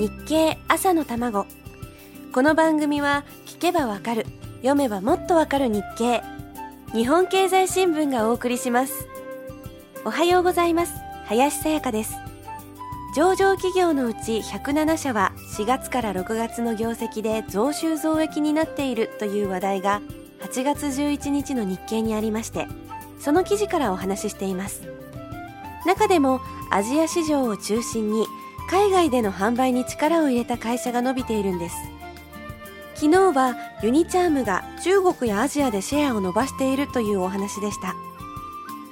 日経朝の卵。この番組は聞けばわかる読めばもっとわかる日経。日本経済新聞がお送りします。おはようございます。林さやかです。上場企業のうち107社は4月から6月の業績で増収増益になっているという話題が8月11日の日経にありましてその記事からお話ししています。中でもアジア市場を中心に海外での販売に力を入れた会社が伸びているんです。昨日はユニチャームが中国やアジアでシェアを伸ばしているというお話でした。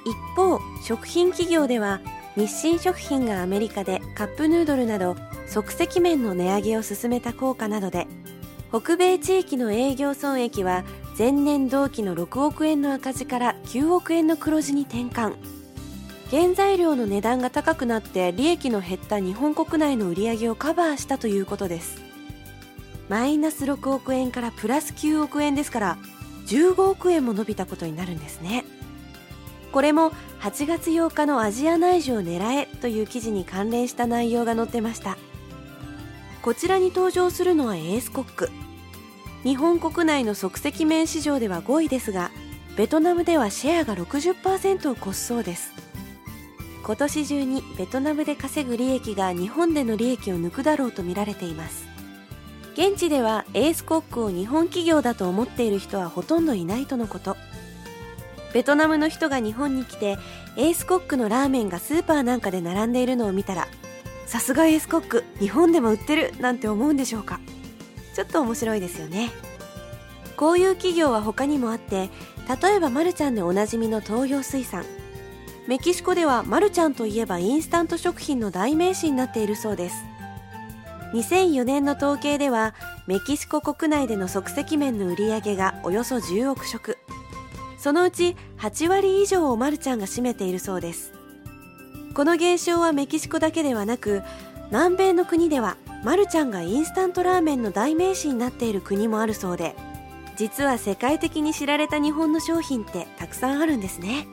一方食品企業では日清食品がアメリカでカップヌードルなど即席麺の値上げを進めた効果などで北米地域の営業損益は前年同期の6億円の赤字から9億円の黒字に転換。原材料の値段が高くなって利益の減った日本国内の売り上げをカバーしたということです。マイナス6億円からプラス9億円ですから15億円も伸びたことになるんですね。これも8月8日のアジア内需を狙えという記事に関連した内容が載ってました。こちらに登場するのはエースコック。日本国内の即席麺市場では5位ですがベトナムではシェアが60%を超すそうです。今年中にベトナムで稼ぐ利益が日本での利益を抜くだろうと見られています。現地ではエースコックを日本企業だと思っている人はほとんどいないとのこと。ベトナムの人が日本に来てエースコックのラーメンがスーパーなんかで並んでいるのを見たらさすがエースコック日本でも売ってるなんて思うんでしょうか。ちょっと面白いですよね。こういう企業は他にもあって例えばマルちゃんでおなじみの東洋水産。メキシコではマルちゃんといえばインスタント食品の代名詞になっているそうです。2004年の統計ではメキシコ国内での即席麺の売り上げがおよそ10億食。そのうち8割以上をマルちゃんが占めているそうです。この現象はメキシコだけではなく南米の国ではマルちゃんがインスタントラーメンの代名詞になっている国もあるそうで実は世界的に知られた日本の商品ってたくさんあるんですね。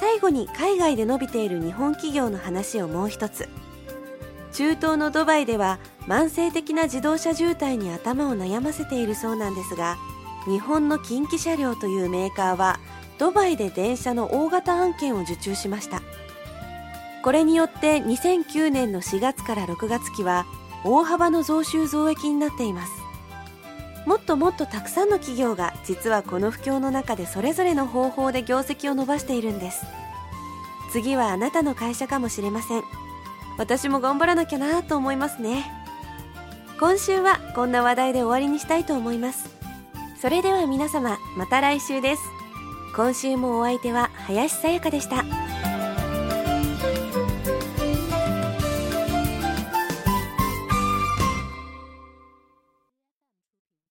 最後に海外で伸びている日本企業の話をもう一つ。中東のドバイでは慢性的な自動車渋滞に頭を悩ませているそうなんですが日本の近畿車両というメーカーはドバイで電車の大型案件を受注しました。これによって2009年の4月から6月期は大幅の増収増益になっています。もっともっとたくさんの企業が実はこの不況の中でそれぞれの方法で業績を伸ばしているんです。次はあなたの会社かもしれません。私も頑張らなきゃなと思いますね。今週はこんな話題で終わりにしたいと思います。それでは皆様また来週です。今週もお相手は林さやかでした。